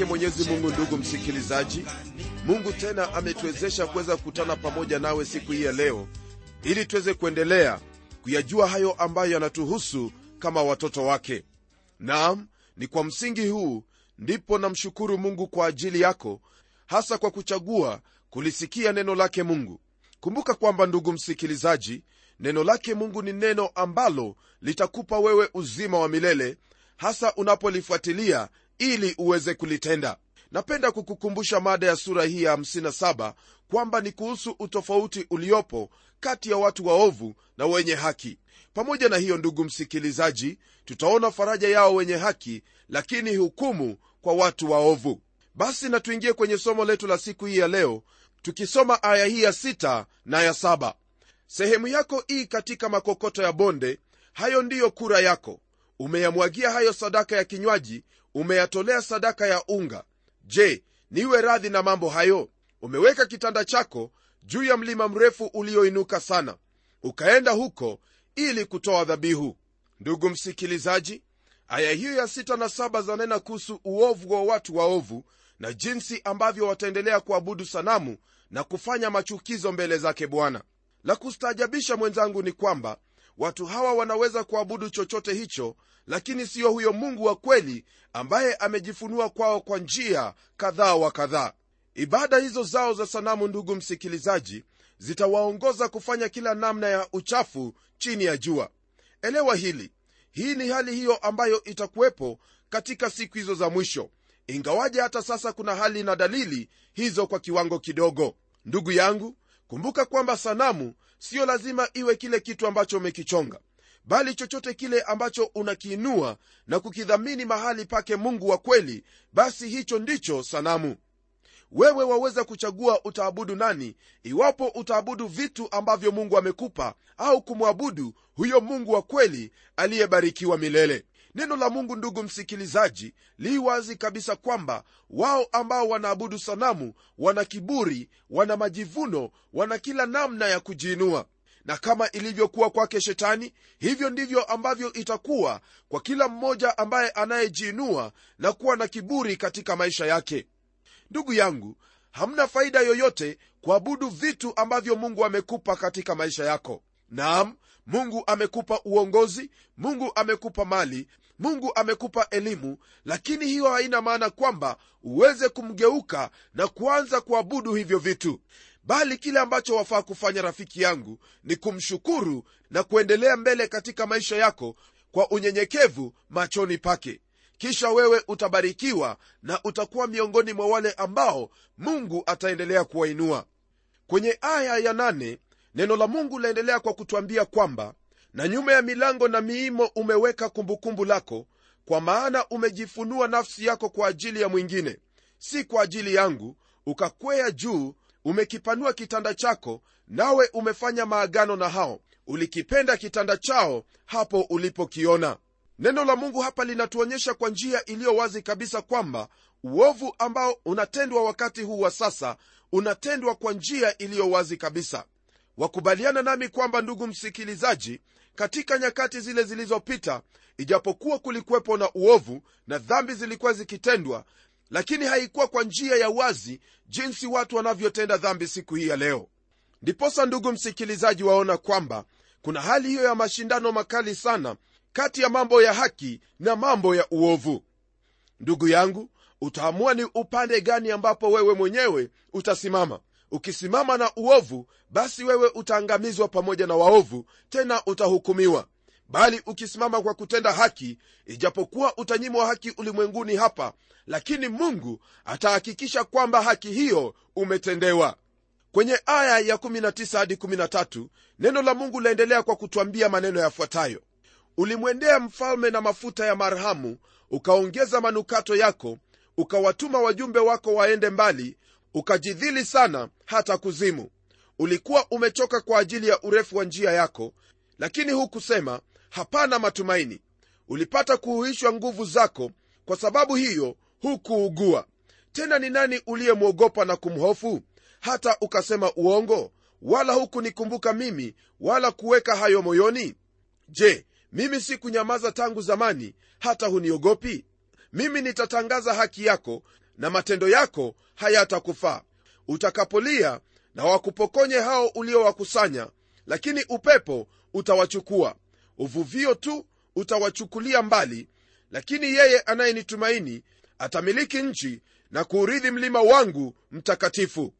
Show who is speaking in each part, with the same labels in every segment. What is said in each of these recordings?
Speaker 1: wake mwenyezi mungu ndugu msikilizaji mungu tena ametuwezesha kuweza kukutana pamoja nawe siku hii ya leo ili tuweze kuendelea kuyajua hayo ambayo yanatuhusu kama watoto wake. Naam ni kwa msingi huu ndipo namshukuru mungu kwa ajili yako hasa kwa kuchagua kulisikia neno lake mungu. Kumbuka kwamba ndugu msikilizaji neno lake mungu ni neno ambalo litakupa wewe uzima wa milele hasa unapolifuatilia ili uweze kulitenda. Napenda kukukumbusha mada ya sura hii ya 57 kwamba ni kuhusu utofauti uliopo kati ya watu waovu na wenye haki. Pamoja na hiyo ndugu msikilizaji tutaona faraja yao wenye haki lakini hukumu kwa watu waovu. Basi na tuingie kwenye somo letu la siku hii ya leo tukisoma aya hii ya 6 na ya 7 sehemu yako ii katika makokoto ya bonde hayo ndiyo kura yako. Umeyamwagia hayo sadaka ya kinywaji umeyatolea sadaka ya unga. Je niwe radhi na mambo hayo? Umeweka kitanda chako juu ya mlima mrefu ulioinuka sana ukaenda huko ili kutoa dhabihu. Ndugu msikilizaji aya hiyo ya sita na saba zanena kuhusu uovu wa watu waovu na jinsi ambavyo wataendelea kuabudu sanamu na kufanya machukizo mbele zake bwana. La kustaajabisha mwenzangu ni kwamba watu hawa wanaweza kuabudu chochote hicho lakini siyo huyo mungu wa kweli ambaye amejifunua kwao kwa njia kadhaa wa kadhaa. Ibada hizo zao za sanamu ndugu msikilizaji zitawaongoza kufanya kila namna ya uchafu chini ya jua. Elewa hili. Hii ni hali hiyo ambayo itakuwepo katika siku hizo za mwisho. Ingawaje hata sasa kuna hali na dalili hizo kwa kiwango kidogo. Ndugu yangu kumbuka kwamba sanamu siyo lazima iwe kile kitu ambacho umekichonga bali chochote kile ambacho unakiinua na kukidhamini mahali pake mungu wa kweli basi hicho ndicho sanamu. Wewe waweza kuchagua utaabudu nani iwapo utaabudu vitu ambavyo mungu amekupa au kumwabudu huyo mungu wa kweli aliyebarikiwa milele neno la mungu ndugu msikilizaji li wazi kabisa kwamba wao ambao wanaabudu sanamu wana kiburi wana majivuno wana kila namna ya kujiinua. Na kama ilivyokuwa kwake shetani hivyo ndivyo ambavyo itakuwa kwa kila mmoja ambaye anayejiinua na kuwa na kiburi katika maisha yake. Ndugu yangu hamna faida yoyote kuabudu vitu ambavyo mungu amekupa katika maisha yako. Naam mungu amekupa uongozi mungu amekupa mali mungu amekupa elimu lakini hiyo haina maana kwamba uweze kumgeuka na kuanza kuabudu hivyo vitu. Bali kile ambacho wafaa kufanya rafiki yangu ni kumshukuru na kuendelea mbele katika maisha yako kwa unyenyekevu machoni pake. Kisha wewe utabarikiwa na utakuwa miongoni mwa wale ambao mungu ataendelea kuwainua. Kwenye aya ya nane, neno la mungu laendelea kwa kutwambia kwamba na nyuma ya milango na miimo umeweka kumbukumbu lako kwa maana umejifunua nafsi yako kwa ajili ya mwingine si kwa ajili yangu. Ukakwea juu umekipanua kitanda chako nawe umefanya maagano na hao. Ulikipenda kitanda chao hapo ulipokiona. Neno la mungu hapa linatuonyesha kwa njia iliyo wazi kabisa kwamba uovu ambao unatendwa wakati huu wa sasa unatendwa kwa njia iliyo wazi kabisa wakubaliana nami kwamba ndugu msikilizaji katika nyakati zile zilizopita ijapokuwa kulikuwepo na uovu na dhambi zilikuwa zikitendwa lakini haikuwa kwa njia ya wazi jinsi watu wanavyotenda dhambi siku hii ya leo. Ndiposa ndugu msikilizaji waona kwamba kuna hali hiyo ya mashindano makali sana kati ya mambo ya haki na mambo ya uovu. Ndugu yangu utaamua ni upande gani ambapo wewe mwenyewe utasimama ukisimama na uovu basi wewe utaangamizwa pamoja na waovu tena utahukumiwa. Bali ukisimama kwa kutenda haki ijapokuwa utanyimwa haki ulimwenguni hapa lakini mungu atahakikisha kwamba haki hiyo umetendewa. Kwenye aya ya 19 hadi 13 neno la mungu laendelea kwa kutwambia maneno yafuatayo. Ulimwendea mfalme na mafuta ya marhamu ukaongeza manukato yako ukawatuma wajumbe wako waende mbali ukajidhili sana hata kuzimu. Ulikuwa umechoka kwa ajili ya urefu wa njia yako lakini hukusema hapana matumaini. Ulipata kuhuishwa nguvu zako kwa sababu hiyo hukuugua. Tena ni nani uliyemwogopa na kumhofu? Hata ukasema uongo? Wala hukunikumbuka mimi wala kuweka hayo moyoni? Je mimi si kunyamaza tangu zamani hata huniogopi? Mimi nitatangaza haki yako na matendo yako hayatakufaa utakapolia na wakupokonye hao uliowakusanya lakini upepo utawachukua. Uvuvio tu utawachukulia mbali lakini yeye anayenitumaini atamiliki nchi na kuurithi mlima wangu mtakatifu.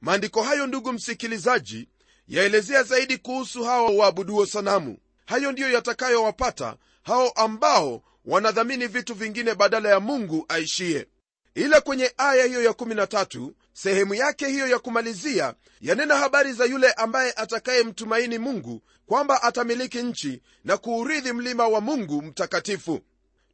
Speaker 1: Maandiko hayo ndugu msikilizaji yaelezea zaidi kuhusu hao waabuduo sanamu. Hayo ndiyo yatakayowapata hao ambao wanadhamini vitu vingine badala ya mungu aishiye. ila kwenye aya hiyo ya13 sehemu yake hiyo ya kumalizia yanena habari za yule ambaye atakayemtumaini mungu kwamba atamiliki nchi na kuurithi mlima wa mungu mtakatifu.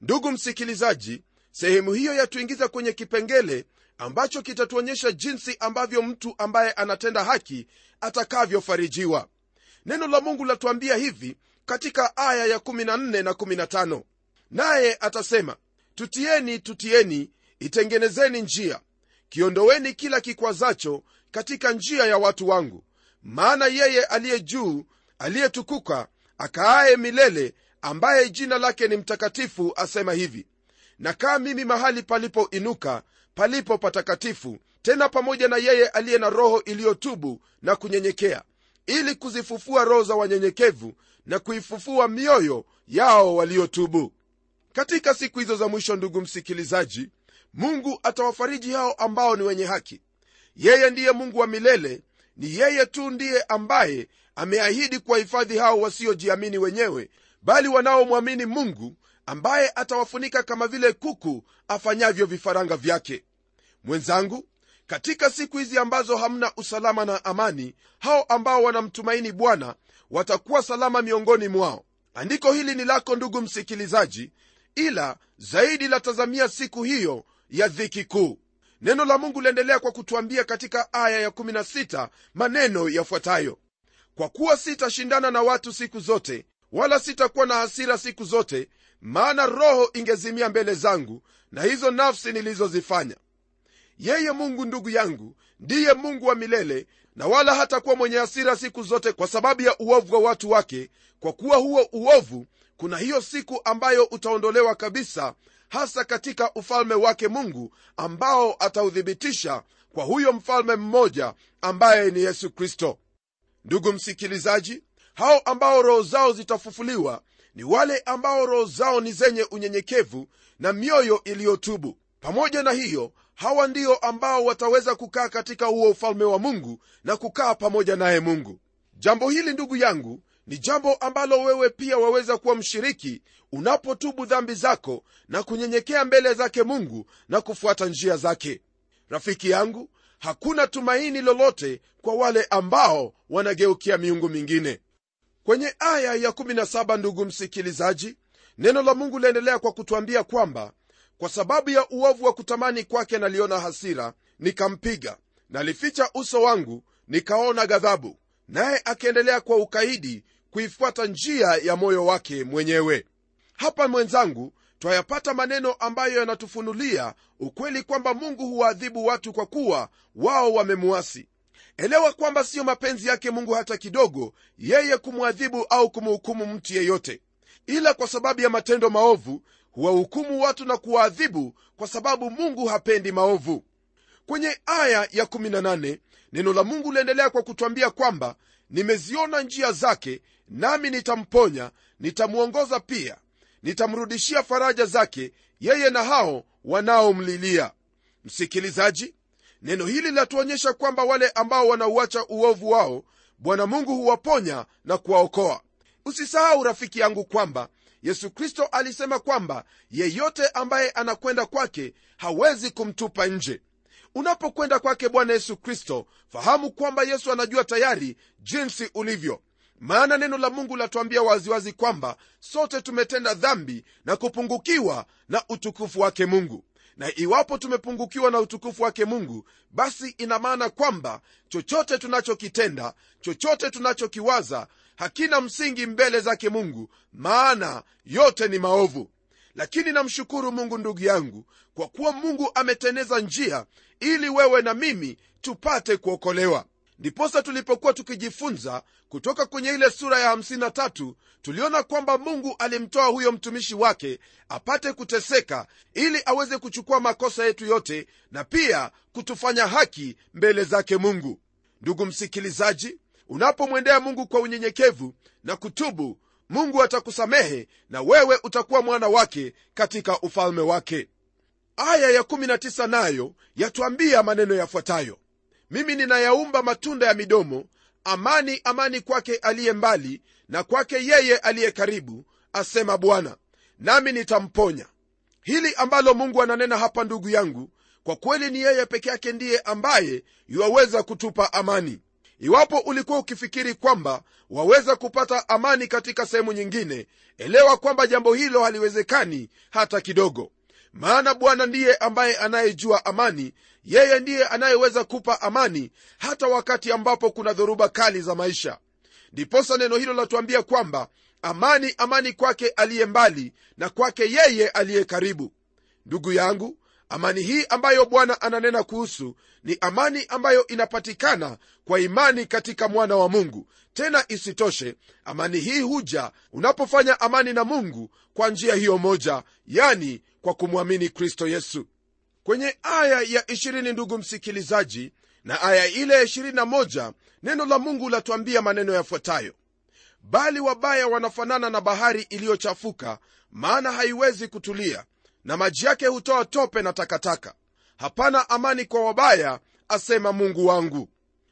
Speaker 1: Ndugu msikilizaji sehemu hiyo yatuingiza kwenye kipengele ambacho kitatuonyesha jinsi ambavyo mtu ambaye anatenda haki atakavyofarijiwa. Neno la mungu latuambia hivi katika aya ya 14 na 15 naye atasema tutieni tutieni itengenezeni njia kiondoweni kila kikwazacho katika njia ya watu wangu. Maana yeye aliye juu aliyetukuka akaaye milele ambaye jina lake ni mtakatifu asema hivi nakaa mimi mahali palipoinuka palipo patakatifu tena pamoja na yeye aliye na roho iliyotubu na kunyenyekea ili kuzifufua roho za wanyenyekevu na kuifufua mioyo yao waliotubu. Katika siku hizo za mwisho ndugu msikilizaji mungu atawafariji hao ambao ni wenye haki. Yeye ndiye mungu wa milele ni yeye tu ndiye ambaye ameahidi kuwahifadhi hao wasiojiamini wenyewe bali wanaomwamini mungu ambaye atawafunika kama vile kuku afanyavyo vifaranga vyake. Mwenzangu katika siku hizi ambazo hamna usalama na amani hao ambao wanamtumaini bwana watakuwa salama miongoni mwao. Andiko hili ni lako ndugu msikilizaji ila zaidi latazamia siku hiyo ya dhiki kuu. Neno la mungu liendelea kwa kutuambia katika aya ya16 maneno yafuatayo. Kwa kuwa sitashindana na watu siku zote wala sitakuwa na hasira siku zote maana roho ingezimia mbele zangu na hizo nafsi nilizozifanya. Yeye mungu ndugu yangu ndiye mungu wa milele na wala hatakuwa mwenye hasira siku zote kwa sababu ya uovu wa watu wake kwa kuwa huo uovu kuna hiyo siku ambayo utaondolewa kabisa hasa katika ufalme wake mungu ambao atauthibitisha kwa huyo mfalme mmoja ambaye ni yesu kristo. Ndugu msikilizaji hao ambao roho zao zitafufuliwa ni wale ambao roho zao ni zenye unyenyekevu na mioyo iliyotubu. Pamoja na hiyo hawa ndio ambao wataweza kukaa katika huo ufalme wa mungu na kukaa pamoja naye mungu. Jambo hili ndugu yangu ni jambo ambalo wewe pia waweza kuwa mshiriki unapotubu dhambi zako na kunyenyekea mbele zake mungu na kufuata njia zake. Rafiki yangu hakuna tumaini lolote kwa wale ambao wanageukia miungu mingine. Kwenye aya ya 17 ndugu msikilizaji neno la mungu laendelea kwa kutwambia kwamba kwa sababu ya uovu wa kutamani kwake naliona hasira nikampiga nalificha uso wangu nikaona ghadhabu. Naye akiendelea kwa ukaidi kuifuata njia ya moyo wake mwenyewe. Hapa mwenzangu twayapata maneno ambayo yanatufunulia ukweli kwamba mungu huwaadhibu watu kwa kuwa wao wamemuasi. Elewa kwamba siyo mapenzi yake mungu hata kidogo yeye kumwadhibu au kumhukumu mtu yeyote. Ila kwa sababu ya matendo maovu huwahukumu watu na kuwaadhibu kwa sababu mungu hapendi maovu kwenye aya ya 18 neno la mungu liendelea kwa kutwambia kwamba nimeziona njia zake nami nitamponya nitamwongoza pia nitamrudishia faraja zake yeye na hao wanaomlilia. Msikilizaji neno hili linatuonyesha kwamba wale ambao wanauacha uovu wao bwana mungu huwaponya na kuwaokoa. Usisahau rafiki yangu kwamba yesu kristo alisema kwamba yeyote ambaye anakwenda kwake hawezi kumtupa nje unapokwenda kwake bwana yesu kristo fahamu kwamba yesu anajua tayari jinsi ulivyo. Maana neno la mungu latuambia waziwazi kwamba sote tumetenda dhambi na kupungukiwa na utukufu wake mungu. Na iwapo tumepungukiwa na utukufu wake mungu basi ina maana kwamba chochote tunachokitenda chochote tunachokiwaza hakina msingi mbele zake mungu maana yote ni maovu lakini namshukuru mungu ndugu yangu kwa kuwa mungu ameteneza njia ili wewe na mimi tupate kuokolewa. Ndiposa tulipokuwa tukijifunza kutoka kwenye ile sura ya 53 tuliona kwamba mungu alimtoa huyo mtumishi wake apate kuteseka ili aweze kuchukua makosa yetu yote na pia kutufanya haki mbele zake mungu. Ndugu msikilizaji unapomwendea mungu kwa unyenyekevu na kutubu mungu atakusamehe na wewe utakuwa mwana wake katika ufalme wake. Aya ya 19 nayo yatwambia maneno yafuatayo. Mimi ninayaumba matunda ya midomo amani amani kwake aliye mbali na kwake yeye aliye karibu asema bwana nami nitamponya. Hili ambalo mungu ananena hapa ndugu yangu kwa kweli ni yeye peke yake ndiye ambaye yuwaweza kutupa amani iwapo ulikuwa ukifikiri kwamba waweza kupata amani katika sehemu nyingine elewa kwamba jambo hilo haliwezekani hata kidogo. Maana bwana ndiye ambaye anayejua amani yeye ndiye anayeweza kupa amani hata wakati ambapo kuna dhoruba kali za maisha. Ndiposa neno hilo latuambia kwamba amani amani kwake aliye mbali na kwake yeye aliye karibu. Ndugu yangu amani hii ambayo bwana ananena kuhusu ni amani ambayo inapatikana kwa imani katika mwana wa mungu. Tena isitoshe amani hii huja unapofanya amani na mungu kwa njia hiyo moja yani kwa kumwamini kristo yesu. Kwenye aya ya 20 ndugu msikilizaji na aya ile ya 21 neno la mungu latuambia maneno yafuatayo. Bali wabaya wanafanana na bahari iliyochafuka maana haiwezi kutulia na maji yake hutoa tope na takataka. Hapana amani kwa wabaya asema mungu wangu.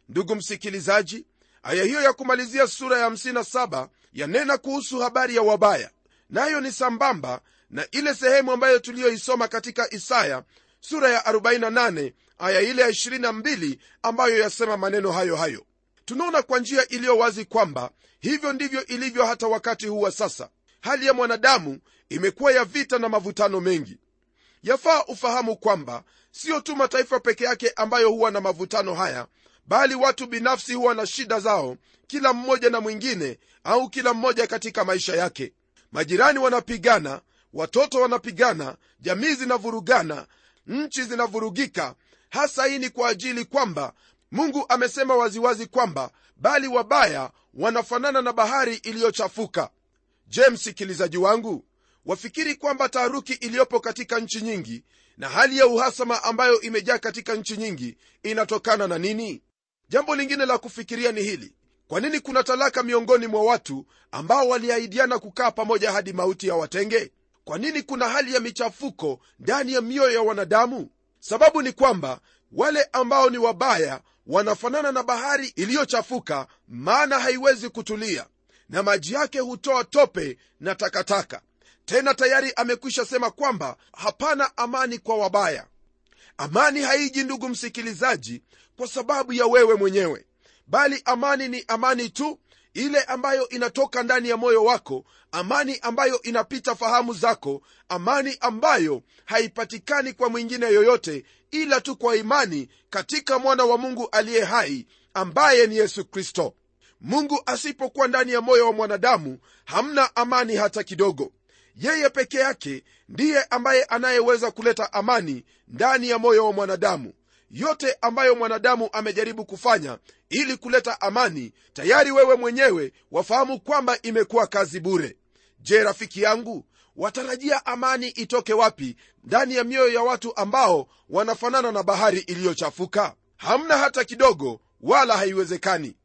Speaker 1: Ndugu msikilizaji aya hiyo ya kumalizia sura ya 57 yanena kuhusu habari ya wabaya. Nayo ni sambamba na ile sehemu ambayo tuliyoisoma katika isaya sura ya 48 aya ile ya 22 ambayo yasema maneno hayo hayo. Tunaona kwa njia iliyo wazi kwamba hivyo ndivyo ilivyo hata wakati huu wa sasa. Hali ya mwanadamu imekuwa ya vita na mavutano mengi. Yafaa ufahamu kwamba sio tu mataifa peke yake ambayo huwa na mavutano haya bali watu binafsi huwa na shida zao kila mmoja na mwingine au kila mmoja katika maisha yake. Majirani wanapigana watoto wanapigana jamii zinavurugana nchi zinavurugika. Hasa hii ni kwa ajili kwamba mungu amesema waziwazi kwamba bali wabaya wanafanana na bahari iliyochafuka. Je msikilizaji wangu wafikiri kwamba taharuki iliyopo katika nchi nyingi na hali ya uhasama ambayo imejaa katika nchi nyingi inatokana na nini? Jambo lingine la kufikiria ni hili. Kwa nini kuna talaka miongoni mwa watu ambao waliahidiana kukaa pamoja hadi mauti ya watenge? Kwa nini kuna hali ya michafuko ndani ya mioyo ya wanadamu? Sababu ni kwamba wale ambao ni wabaya wanafanana na bahari iliyochafuka maana haiwezi kutulia na maji yake hutoa tope na takataka tena tayari amekwisha sema kwamba hapana amani kwa wabaya. Amani haiji ndugu msikilizaji kwa sababu ya wewe mwenyewe. Bali amani ni amani tu ile ambayo inatoka ndani ya moyo wako amani ambayo inapita fahamu zako amani ambayo haipatikani kwa mwingine yoyote ila tu kwa imani katika mwana wa mungu aliye hai ambaye ni yesu kristo. Mungu asipokuwa ndani ya moyo wa mwanadamu hamna amani hata kidogo yeye peke yake ndiye ambaye anayeweza kuleta amani ndani ya moyo wa mwanadamu. Yote ambayo mwanadamu amejaribu kufanya ili kuleta amani tayari wewe mwenyewe wafahamu kwamba imekuwa kazi bure. Je rafiki yangu watarajia amani itoke wapi ndani ya mioyo ya watu ambao wanafanana na bahari iliyochafuka? Hamna hata kidogo wala haiwezekani.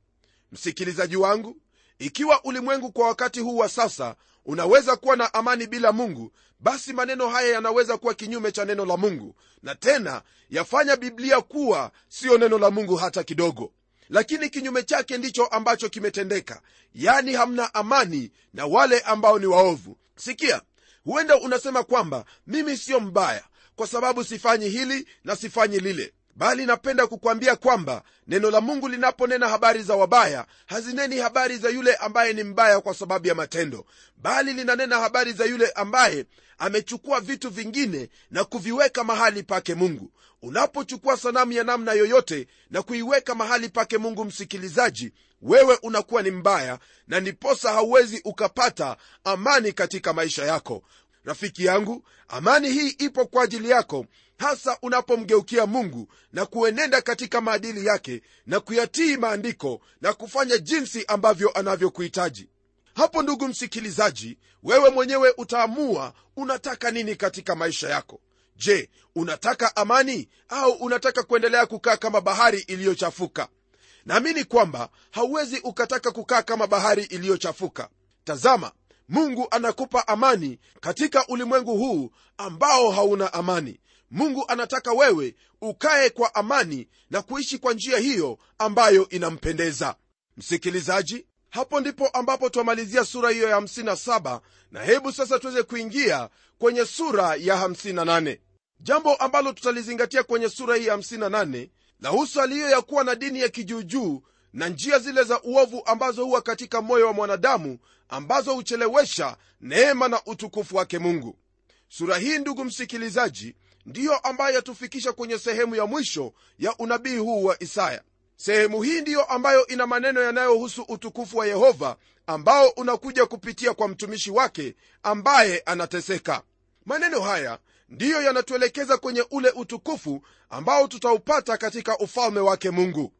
Speaker 1: Msikilizaji wangu ikiwa ulimwengu kwa wakati huu wa sasa unaweza kuwa na amani bila mungu basi maneno haya yanaweza kuwa kinyume cha neno la mungu. Na tena yafanya biblia kuwa siyo neno la mungu hata kidogo. Lakini kinyume chake ndicho ambacho kimetendeka. Yani hamna amani na wale ambao ni waovu. Sikia huenda unasema kwamba mimi siyo mbaya kwa sababu sifanyi hili na sifanyi lile bali napenda kukwambia kwamba neno la mungu linaponena habari za wabaya hazineni habari za yule ambaye ni mbaya kwa sababu ya matendo bali linanena habari za yule ambaye amechukua vitu vingine na kuviweka mahali pake mungu. Unapochukua sanamu ya namna yoyote na kuiweka mahali pake mungu msikilizaji wewe unakuwa ni mbaya na niposa hauwezi ukapata amani katika maisha yako. Rafiki yangu amani hii ipo kwa ajili yako hasa unapomgeukia mungu na kuenenda katika maadili yake na kuyatii maandiko na kufanya jinsi ambavyo anavyokuhitaji. Hapo ndugu msikilizaji wewe mwenyewe utaamua unataka nini katika maisha yako. Je unataka amani au unataka kuendelea kukaa kama bahari iliyochafuka? Naamini kwamba hauwezi ukataka kukaa kama bahari iliyochafuka. Tazama mungu anakupa amani katika ulimwengu huu ambao hauna amani mungu anataka wewe ukae kwa amani na kuishi kwa njia hiyo ambayo inampendeza. Msikilizaji hapo ndipo ambapo twamalizia sura hiyo ya 57 na hebu sasa tuweze kuingia kwenye sura ya 58 jambo ambalo tutalizingatia kwenye sura hii ya 58 lahusu aliyo ya kuwa na dini ya kijuujuu na njia zile za uovu ambazo huwa katika moyo wa mwanadamu ambazo huchelewesha neema na utukufu wake mungu. Sura hii ndugu msikilizaji ndiyo ambayo yatufikisha kwenye sehemu ya mwisho ya unabii huu wa isaya. Sehemu hii ndiyo ambayo ina maneno yanayohusu utukufu wa yehova ambao unakuja kupitia kwa mtumishi wake ambaye anateseka. Maneno haya ndiyo yanatuelekeza kwenye ule utukufu ambao tutaupata katika ufalme wake mungu.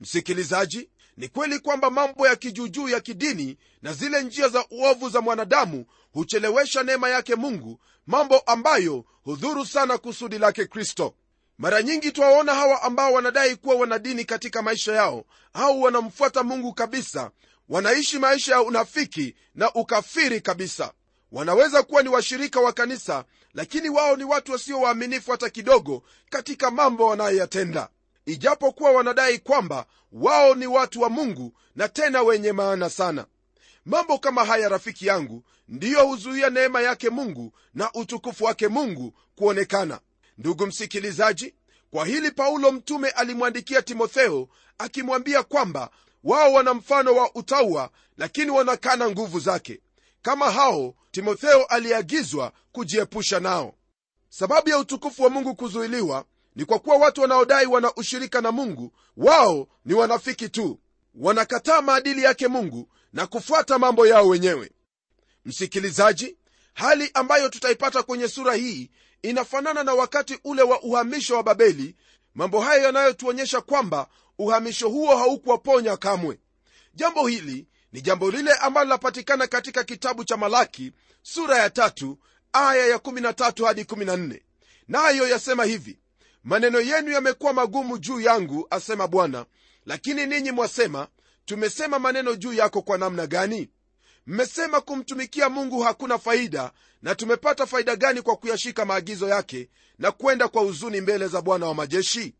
Speaker 1: Msikilizaji ni kweli kwamba mambo ya kijuujuu ya kidini na zile njia za uovu za mwanadamu huchelewesha neema yake mungu mambo ambayo hudhuru sana kusudi lake kristo. Mara nyingi twawaona hawa ambao wanadai kuwa wanadini katika maisha yao au wanamfuata mungu kabisa wanaishi maisha ya unafiki na ukafiri kabisa. Wanaweza kuwa ni washirika wa kanisa lakini wao ni watu wasio waaminifu hata kidogo katika mambo wanayoyatenda. Ijapokuwa wanadai kwamba wao ni watu wa mungu na tena wenye maana sana mambo kama haya rafiki yangu ndiyo huzuia neema yake mungu na utukufu wake mungu kuonekana. Ndugu msikilizaji kwa hili paulo mtume alimwandikia timotheo akimwambia kwamba wao wana mfano wa utaua lakini wanakana nguvu zake. Kama hao timotheo aliagizwa kujiepusha nao. Sababu ya utukufu wa mungu kuzuiliwa ni kwa kuwa watu wanaodai wana ushirika na mungu wao ni wanafiki tu. Wanakataa maadili yake mungu na kufuata mambo yao wenyewe. Msikilizaji hali ambayo tutaipata kwenye sura hii inafanana na wakati ule wa uhamisho wa babeli. Mambo hayo yanayotuonyesha kwamba uhamisho huo haukuwaponya kamwe. Jambo hili ni jambo lile ambalo linapatikana katika kitabu cha malaki sura ya tatu aya ya 13 hadi 14 nayo yasema hivi maneno yenu yamekuwa magumu juu yangu asema bwana lakini ninyi mwasema tumesema maneno juu yako kwa namna gani? Mmesema kumtumikia mungu hakuna faida na tumepata faida gani kwa kuyashika maagizo yake na kwenda kwa huzuni mbele za bwana wa majeshi?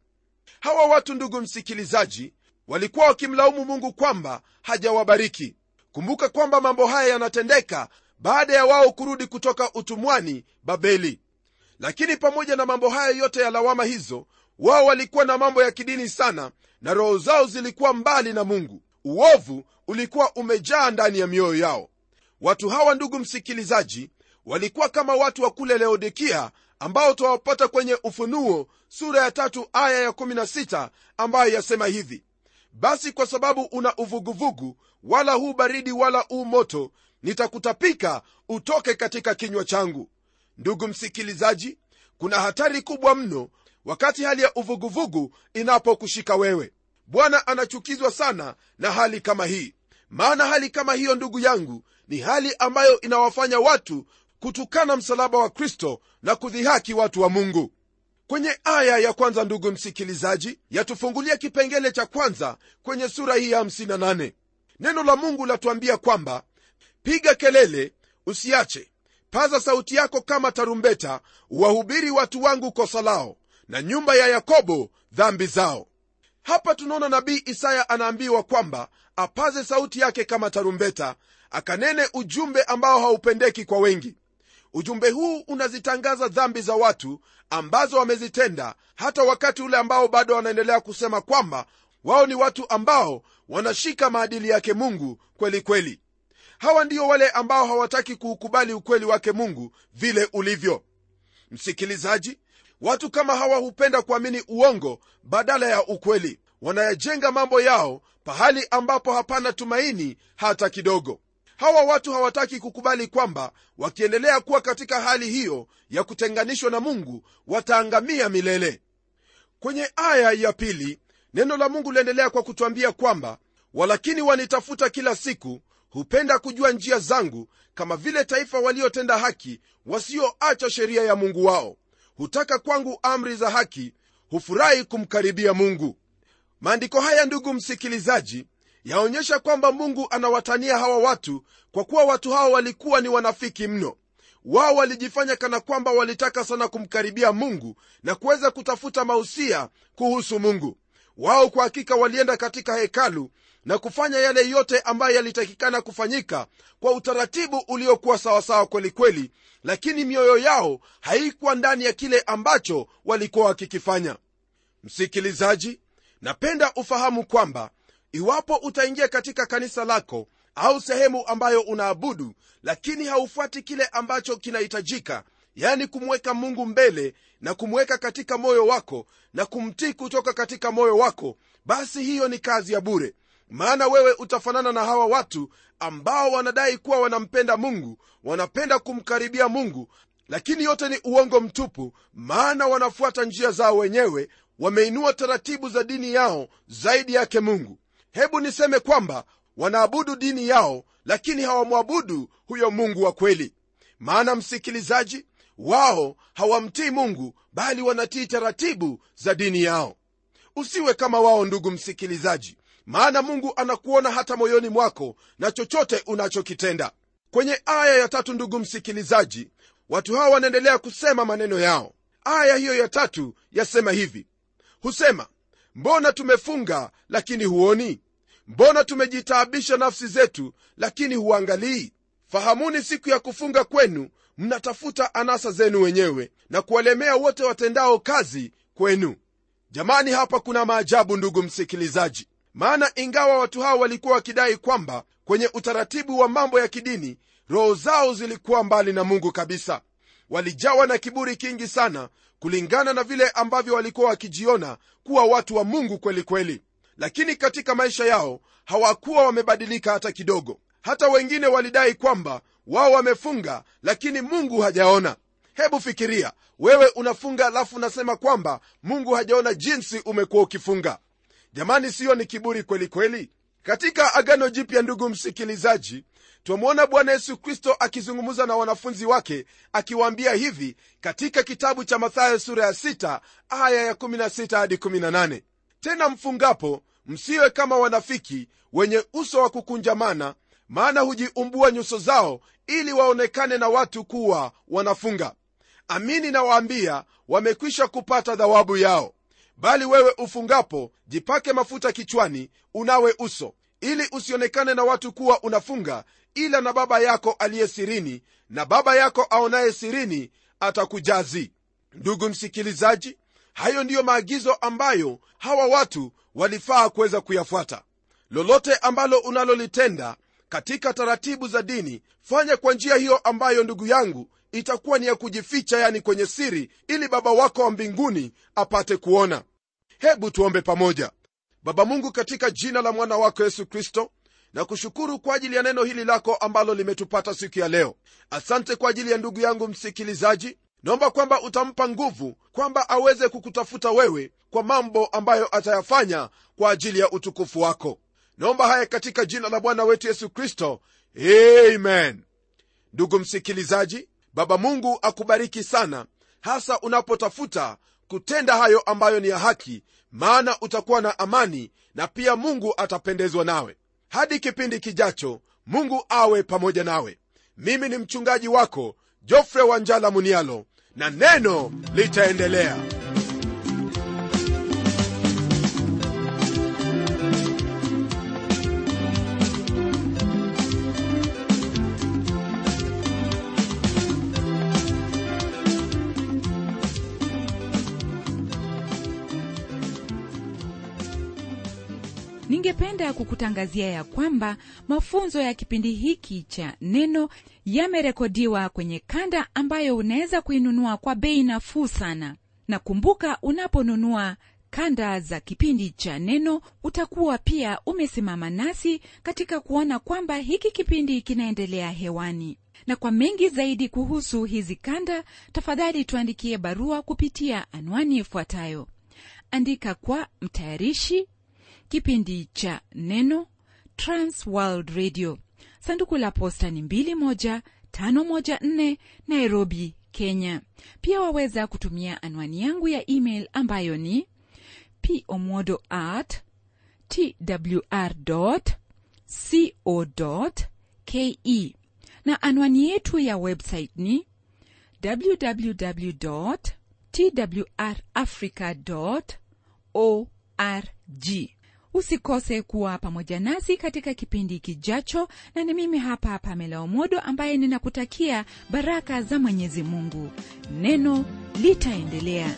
Speaker 1: Hawa watu ndugu msikilizaji walikuwa wakimlaumu mungu kwamba hajawabariki. Kumbuka kwamba mambo haya yanatendeka baada ya wao kurudi kutoka utumwani babeli. Lakini pamoja na mambo haya yote ya lawama hizo wao walikuwa na mambo ya kidini sana na roho zao zilikuwa mbali na mungu uovu ulikuwa umejaa ndani ya mioyo yao. Watu hawa ndugu msikilizaji walikuwa kama watu wa kule laodikia ambao twawapata kwenye ufunuo sura ya tatu aya ya 16 ambayo yasema hivi. Basi kwa sababu una uvuguvugu wala huu baridi wala huu moto nitakutapika utoke katika kinywa changu. Ndugu msikilizaji kuna hatari kubwa mno wakati hali ya uvuguvugu inapokushika wewe bwana anachukizwa sana na hali kama hii. Maana hali kama hiyo ndugu yangu ni hali ambayo inawafanya watu kutukana msalaba wa kristo na kudhihaki watu wa mungu. Kwenye aya ya kwanza ndugu msikilizaji yatufungulia kipengele cha kwanza kwenye sura hii ya 58 neno la mungu latuambia kwamba piga kelele usiache. Paza sauti yako kama tarumbeta wahubiri watu wangu kosa lao na nyumba ya yakobo dhambi zao hapa tunaona nabii isaya anaambiwa kwamba apaze sauti yake kama tarumbeta akanene ujumbe ambao haupendeki kwa wengi. Ujumbe huu unazitangaza dhambi za watu ambazo wamezitenda hata wakati ule ambao bado wanaendelea kusema kwamba wao ni watu ambao wanashika maadili yake mungu kweli kweli. Hawa ndio wale ambao hawataki kuukubali ukweli wake mungu vile ulivyo. Msikilizaji watu kama hawa hupenda kuamini uongo badala ya ukweli. Wanayajenga mambo yao pahali ambapo hapana tumaini hata kidogo. Hawa watu hawataki kukubali kwamba wakiendelea kuwa katika hali hiyo ya kutenganishwa na mungu wataangamia milele. Kwenye aya ya pili neno la mungu liendelea kwa kutwambia kwamba walakini wanitafuta kila siku hupenda kujua njia zangu kama vile taifa waliotenda haki wasioacha sheria ya mungu wao hutaka kwangu amri za haki hufurahi kumkaribia mungu. Maandiko haya ndugu msikilizaji yaonyesha kwamba mungu anawatania hawa watu kwa kuwa watu hawa walikuwa ni wanafiki mno. Wao walijifanya kana kwamba walitaka sana kumkaribia mungu na kuweza kutafuta mausia kuhusu mungu. Wao kwa hakika walienda katika hekalu na kufanya yale yote ambayo yalitakikana kufanyika kwa utaratibu uliokuwa sawasawa kwelikweli lakini mioyo yao haikuwa ndani ya kile ambacho walikuwa wakikifanya. Msikilizaji napenda ufahamu kwamba iwapo utaingia katika kanisa lako au sehemu ambayo unaabudu lakini haufuati kile ambacho kinahitajika yani kumweka mungu mbele na kumweka katika moyo wako na kumtii kutoka katika moyo wako basi hiyo ni kazi ya bure maana wewe utafanana na hawa watu ambao wanadai kuwa wanampenda mungu wanapenda kumkaribia mungu lakini yote ni uongo mtupu maana wanafuata njia zao wenyewe wameinua taratibu za dini yao zaidi yake mungu. Hebu niseme kwamba wanaabudu dini yao lakini hawamwabudu huyo mungu wa kweli. Maana msikilizaji wao hawamtii mungu bali wanatii taratibu za dini yao. Usiwe kama wao ndugu msikilizaji maana mungu anakuona hata moyoni mwako na chochote unachokitenda. Kwenye aya ya tatu ndugu msikilizaji watu hawa wanaendelea kusema maneno yao. Aya hiyo ya tatu yasema hivi. Husema mbona tumefunga lakini huoni? Mbona tumejitaabisha nafsi zetu lakini huangalii? Fahamuni siku ya kufunga kwenu mnatafuta anasa zenu wenyewe na kuwalemea wote watendao kazi kwenu. Jamani hapa kuna maajabu ndugu msikilizaji maana ingawa watu hao walikuwa wakidai kwamba kwenye utaratibu wa mambo ya kidini roho zao zilikuwa mbali na mungu kabisa. Walijawa na kiburi kingi sana kulingana na vile ambavyo walikuwa wakijiona kuwa watu wa mungu kweli kweli. Lakini katika maisha yao hawakuwa wamebadilika hata kidogo. Hata wengine walidai kwamba wao wamefunga lakini mungu hajaona. Hebu fikiria wewe unafunga alafu unasema kwamba mungu hajaona jinsi umekuwa ukifunga jamani siyo ni kiburi kweli kweli? Katika agano jipya ndugu msikilizaji twamwona bwana yesu kristo akizungumza na wanafunzi wake akiwaambia hivi katika kitabu cha mathayo sura ya 6 aya ya 16 hadi 18 tena mfungapo msiwe kama wanafiki wenye uso wa kukunjamana maana hujiumbua nyuso zao ili waonekane na watu kuwa wanafunga. Amini nawaambia wamekwisha kupata thawabu yao bali wewe ufungapo jipake mafuta kichwani unawe uso ili usionekane na watu kuwa unafunga ila na baba yako aliye sirini na baba yako aonaye sirini atakujazi. Ndugu msikilizaji hayo ndiyo maagizo ambayo hawa watu walifaa kuweza kuyafuata. Lolote ambalo unalolitenda katika taratibu za dini fanya kwa njia hiyo ambayo ndugu yangu itakuwa ni ya kujificha yani kwenye siri ili baba wako wa mbinguni apate kuona. Hebu tuombe pamoja. Baba mungu katika jina la mwana wako yesu kristo na kushukuru kwa ajili ya neno hili lako ambalo limetupata siku ya leo. Asante kwa ajili ya ndugu yangu msikilizaji. Naomba kwamba utampa nguvu kwamba aweze kukutafuta wewe kwa mambo ambayo atayafanya kwa ajili ya utukufu wako. Naomba haya katika jina la bwana wetu yesu kristo. Amen. Ndugu msikilizaji baba mungu akubariki sana hasa unapotafuta kutenda hayo ambayo ni ya haki maana utakuwa na amani na pia mungu atapendezwa nawe. Hadi kipindi kijacho mungu awe pamoja nawe. Mimi ni mchungaji wako jofre wanjala munialo na neno litaendelea
Speaker 2: ningependa kukutangazia ya kwamba mafunzo ya kipindi hiki cha neno yamerekodiwa kwenye kanda ambayo unaweza kuinunua kwa bei nafuu sana. Na kumbuka unaponunua kanda za kipindi cha neno utakuwa pia umesimama nasi katika kuona kwamba hiki kipindi kinaendelea hewani. Na kwa mengi zaidi kuhusu hizi kanda tafadhali tuandikie barua kupitia anwani ifuatayo. Andika kwa mtayarishi kipindi cha neno Trans World radio. Sanduku la posta ni 21514 nairobi kenya. Pia waweza kutumia anwani yangu ya email ambayo ni pomodo at twr co ke na anwani yetu ya website ni www twrafrica org usikose kuwa pamoja nasi katika kipindi kijacho na ni mimi hapa pamela omodo ambaye ninakutakia baraka za mwenyezi mungu. Neno litaendelea